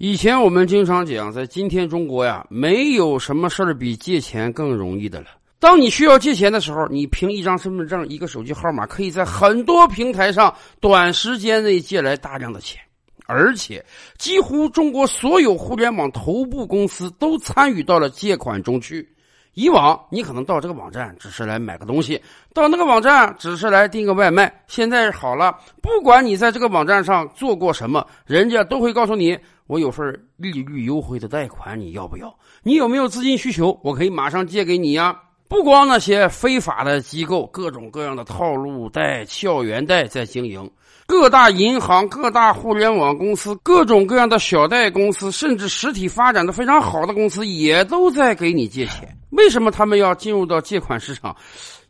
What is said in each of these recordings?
以前我们经常讲，在今天中国呀，没有什么事儿比借钱更容易的了。当你需要借钱的时候，你凭一张身份证、一个手机号码，可以在很多平台上短时间内借来大量的钱，而且几乎中国所有互联网头部公司都参与到了借款中去。以往你可能到这个网站只是来买个东西，到那个网站只是来订个外卖。现在好了，不管你在这个网站上做过什么，人家都会告诉你：我有份利率优惠的贷款，你要不要？你有没有资金需求？我可以马上借给你呀。不光那些非法的机构，各种各样的套路贷、校园贷在经营。各大银行、各大互联网公司、各种各样的小贷公司，甚至实体发展的非常好的公司，也都在给你借钱。为什么他们要进入到借款市场？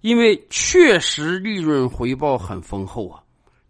因为确实利润回报很丰厚啊。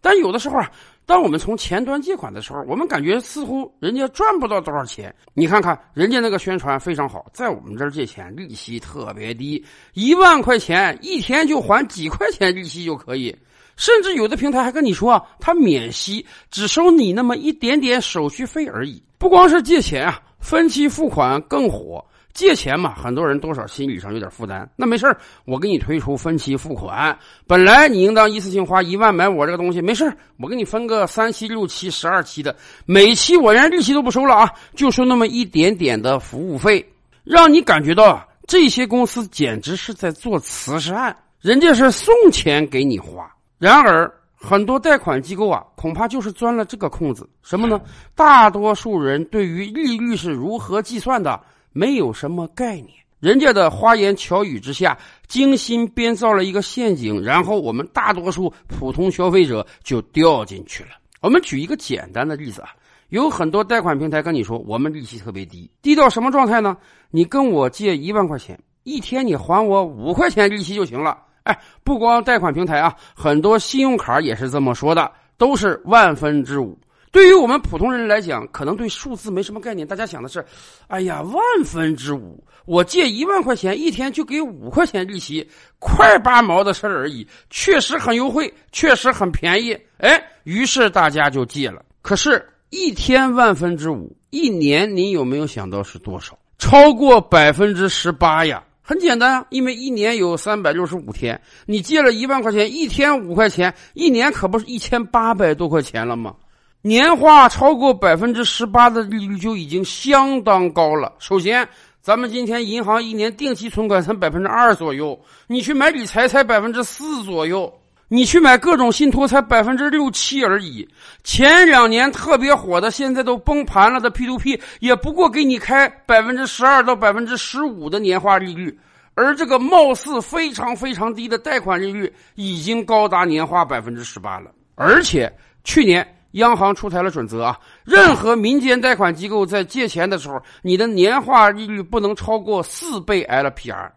但有的时候啊，当我们从前端借款的时候，我们感觉似乎人家赚不到多少钱。你看看人家那个宣传非常好，在我们这儿借钱利息特别低，一万块钱一天就还几块钱利息就可以。甚至有的平台还跟你说，他免息，只收你那么一点点手续费而已。不光是借钱啊，分期付款更火。借钱嘛，很多人多少心理上有点负担。那没事我给你推出分期付款。本来你应当一次性花一万买我这个东西，没事我给你分个三期、六期、十二期的，每期我连利息都不收了啊，就收那么一点点的服务费，让你感觉到这些公司简直是在做慈善，人家是送钱给你花。然而，很多贷款机构啊，恐怕就是钻了这个空子。什么呢？大多数人对于利率是如何计算的，没有什么概念。人家的花言巧语之下，精心编造了一个陷阱，然后我们大多数普通消费者就掉进去了。我们举一个简单的例子啊，有很多贷款平台跟你说，我们利息特别低，低到什么状态呢？你跟我借一万块钱，一天你还我五块钱利息就行了。哎，不光贷款平台啊，很多信用卡也是这么说的，都是万分之五。对于我们普通人来讲，可能对数字没什么概念，大家想的是，哎呀，万分之五，我借一万块钱，一天就给五块钱利息，快八毛的事儿而已，确实很优惠，确实很便宜。哎，于是大家就借了。可是，一天万分之五，一年你有没有想到是多少？超过百分之十八呀！很简单啊，因为一年有三百六十五天，你借了一万块钱，一天五块钱，一年可不是一千八百多块钱了吗？年化超过百分之十八的利率就已经相当高了。首先，咱们今天银行一年定期存款才百分之二左右，你去买理财才百分之四左右。你去买各种信托才百分之六七而已，前两年特别火的，现在都崩盘了的 P to P 也不过给你开百分之十二到百分之十五的年化利率，而这个貌似非常非常低的贷款利率已经高达年化百分之十八了。而且去年央行出台了准则啊，任何民间贷款机构在借钱的时候，你的年化利率不能超过四倍 LPR。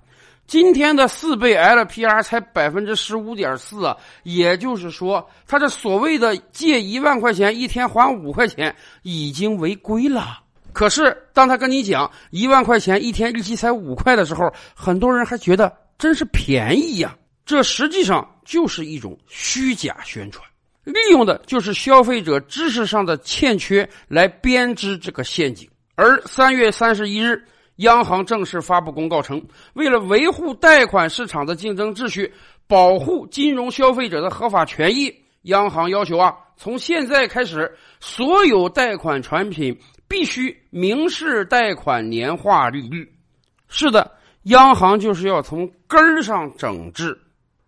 今天的四倍 LPR 才百分之十五点四，也就是说，他这所谓的借一万块钱一天还五块钱已经违规了。可是，当他跟你讲一万块钱一天利息才五块的时候，很多人还觉得真是便宜呀。这实际上就是一种虚假宣传，利用的就是消费者知识上的欠缺来编织这个陷阱。而三月三十一日。央行正式发布公告称，为了维护贷款市场的竞争秩序，保护金融消费者的合法权益，央行要求啊，从现在开始，所有贷款产品必须明示贷款年化利率。是的，央行就是要从根儿上整治，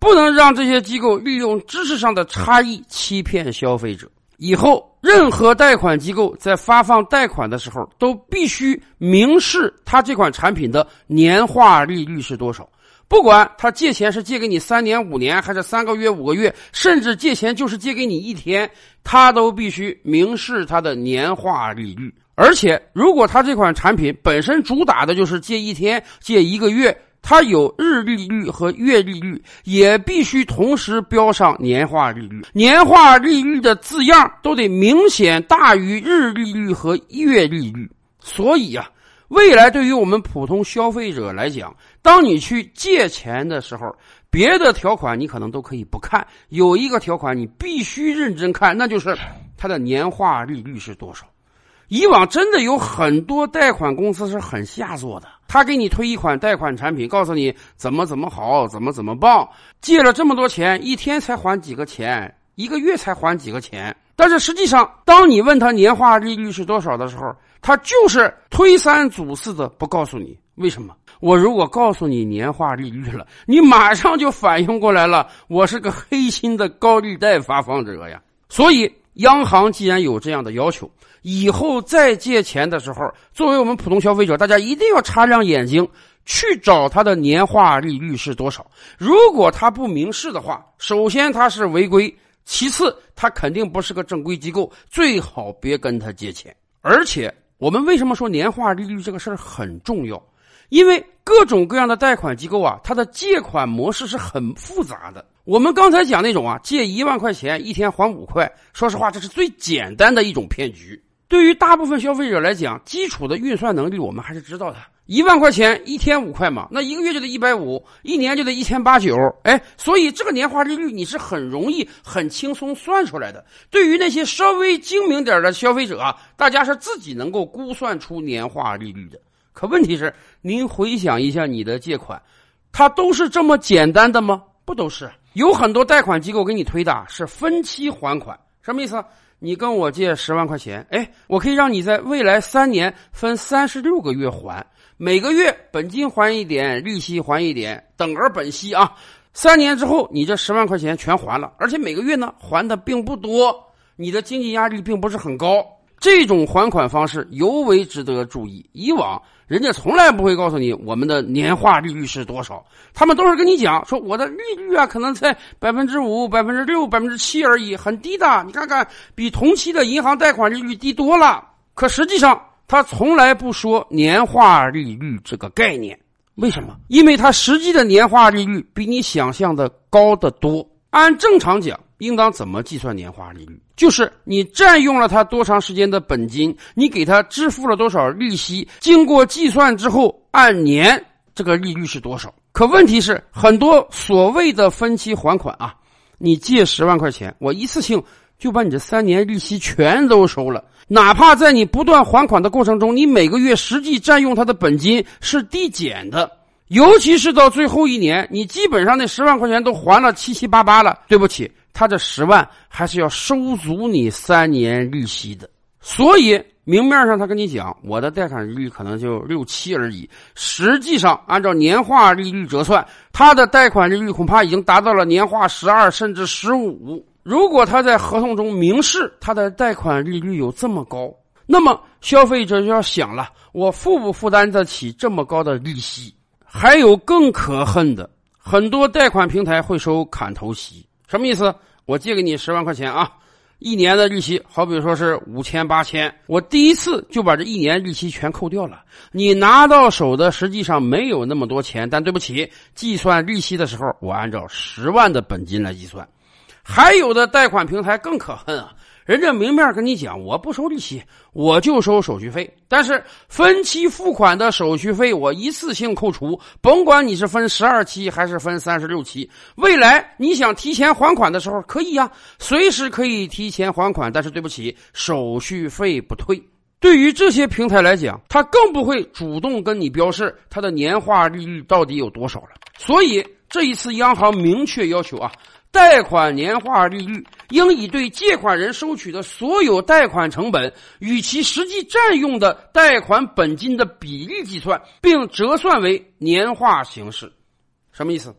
不能让这些机构利用知识上的差异欺骗消费者。以后。任何贷款机构在发放贷款的时候，都必须明示他这款产品的年化利率是多少。不管他借钱是借给你三年、五年，还是三个月、五个月，甚至借钱就是借给你一天，他都必须明示他的年化利率。而且，如果他这款产品本身主打的就是借一天、借一个月。它有日利率和月利率，也必须同时标上年化利率。年化利率的字样都得明显大于日利率和月利率。所以啊，未来对于我们普通消费者来讲，当你去借钱的时候，别的条款你可能都可以不看，有一个条款你必须认真看，那就是它的年化利率是多少。以往真的有很多贷款公司是很下作的，他给你推一款贷款产品，告诉你怎么怎么好，怎么怎么棒，借了这么多钱，一天才还几个钱，一个月才还几个钱。但是实际上，当你问他年化利率是多少的时候，他就是推三阻四的不告诉你。为什么？我如果告诉你年化利率了，你马上就反应过来了，我是个黑心的高利贷发放者呀。所以，央行既然有这样的要求，以后再借钱的时候，作为我们普通消费者，大家一定要擦亮眼睛去找他的年化利率是多少。如果他不明示的话，首先他是违规。其次，他肯定不是个正规机构，最好别跟他借钱。而且，我们为什么说年化利率这个事儿很重要？因为各种各样的贷款机构啊，它的借款模式是很复杂的。我们刚才讲那种啊，借一万块钱一天还五块，说实话，这是最简单的一种骗局。对于大部分消费者来讲，基础的运算能力我们还是知道的。一万块钱一天五块嘛，那一个月就得一百五，一年就得一千八九，哎，所以这个年化利率你是很容易、很轻松算出来的。对于那些稍微精明点的消费者啊，大家是自己能够估算出年化利率的。可问题是，您回想一下你的借款，它都是这么简单的吗？不都是，有很多贷款机构给你推的是分期还款，什么意思？你跟我借十万块钱，哎，我可以让你在未来三年分三十六个月还。每个月本金还一点，利息还一点，等额本息啊。三年之后，你这十万块钱全还了，而且每个月呢还的并不多，你的经济压力并不是很高。这种还款方式尤为值得注意。以往人家从来不会告诉你我们的年化利率是多少，他们都是跟你讲说我的利率啊可能在百分之五、百分之六、百分之七而已，很低的。你看看，比同期的银行贷款利率低多了。可实际上。他从来不说年化利率这个概念，为什么？因为他实际的年化利率比你想象的高得多。按正常讲，应当怎么计算年化利率？就是你占用了他多长时间的本金，你给他支付了多少利息，经过计算之后，按年这个利率是多少？可问题是，很多所谓的分期还款啊，你借十万块钱，我一次性就把你这三年利息全都收了。哪怕在你不断还款的过程中，你每个月实际占用他的本金是递减的，尤其是到最后一年，你基本上那十万块钱都还了七七八八了。对不起，他这十万还是要收足你三年利息的。所以明面上他跟你讲，我的贷款利率可能就六七而已，实际上按照年化利率折算，他的贷款利率恐怕已经达到了年化十二甚至十五。如果他在合同中明示他的贷款利率有这么高，那么消费者就要想了：我负不负担得起这么高的利息？还有更可恨的，很多贷款平台会收砍头息。什么意思？我借给你十万块钱啊，一年的利息好比说是五千八千，我第一次就把这一年利息全扣掉了。你拿到手的实际上没有那么多钱，但对不起，计算利息的时候，我按照十万的本金来计算。还有的贷款平台更可恨啊！人家明面跟你讲，我不收利息，我就收手续费。但是分期付款的手续费我一次性扣除，甭管你是分十二期还是分三十六期。未来你想提前还款的时候可以呀，随时可以提前还款。但是对不起，手续费不退。对于这些平台来讲，他更不会主动跟你标示他的年化利率到底有多少了。所以这一次央行明确要求啊。贷款年化利率应以对借款人收取的所有贷款成本与其实际占用的贷款本金的比例计算，并折算为年化形式。什么意思？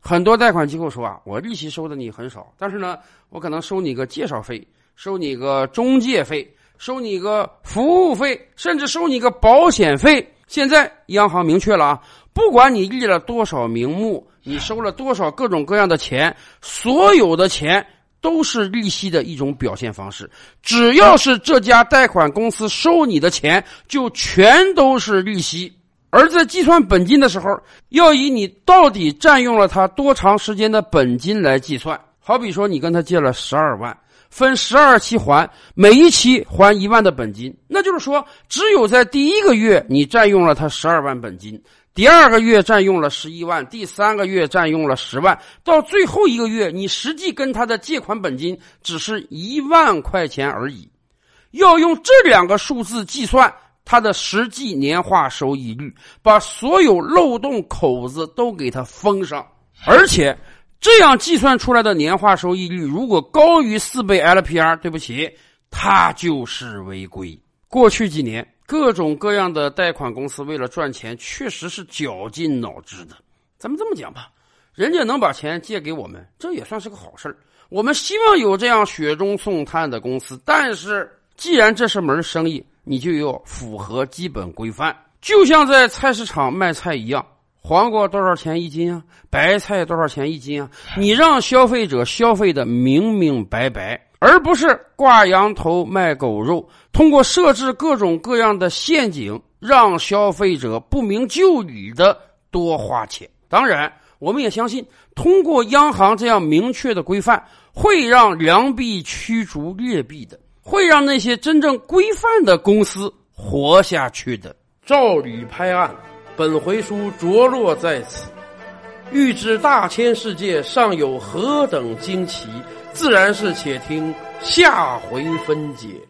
很多贷款机构说啊，我利息收的你很少，但是呢，我可能收你个介绍费，收你个中介费，收你个服务费，甚至收你个保险费。现在央行明确了啊，不管你立了多少名目。你收了多少各种各样的钱？所有的钱都是利息的一种表现方式。只要是这家贷款公司收你的钱，就全都是利息。而在计算本金的时候，要以你到底占用了他多长时间的本金来计算。好比说，你跟他借了十二万，分十二期还，每一期还一万的本金，那就是说，只有在第一个月你占用了他十二万本金。第二个月占用了十一万，第三个月占用了十万，到最后一个月，你实际跟他的借款本金只是一万块钱而已。要用这两个数字计算它的实际年化收益率，把所有漏洞口子都给它封上。而且这样计算出来的年化收益率如果高于四倍 LPR，对不起，它就是违规。过去几年，各种各样的贷款公司为了赚钱，确实是绞尽脑汁的。咱们这么讲吧，人家能把钱借给我们，这也算是个好事我们希望有这样雪中送炭的公司，但是既然这是门生意，你就要符合基本规范。就像在菜市场卖菜一样，黄瓜多少钱一斤啊？白菜多少钱一斤啊？你让消费者消费的明明白白，而不是挂羊头卖狗肉，通过设置各种各样的陷阱，让消费者不明就里的多花钱。当然。我们也相信，通过央行这样明确的规范，会让良币驱逐劣币的，会让那些真正规范的公司活下去的。照理拍案，本回书着落在此。欲知大千世界尚有何等惊奇，自然是且听下回分解。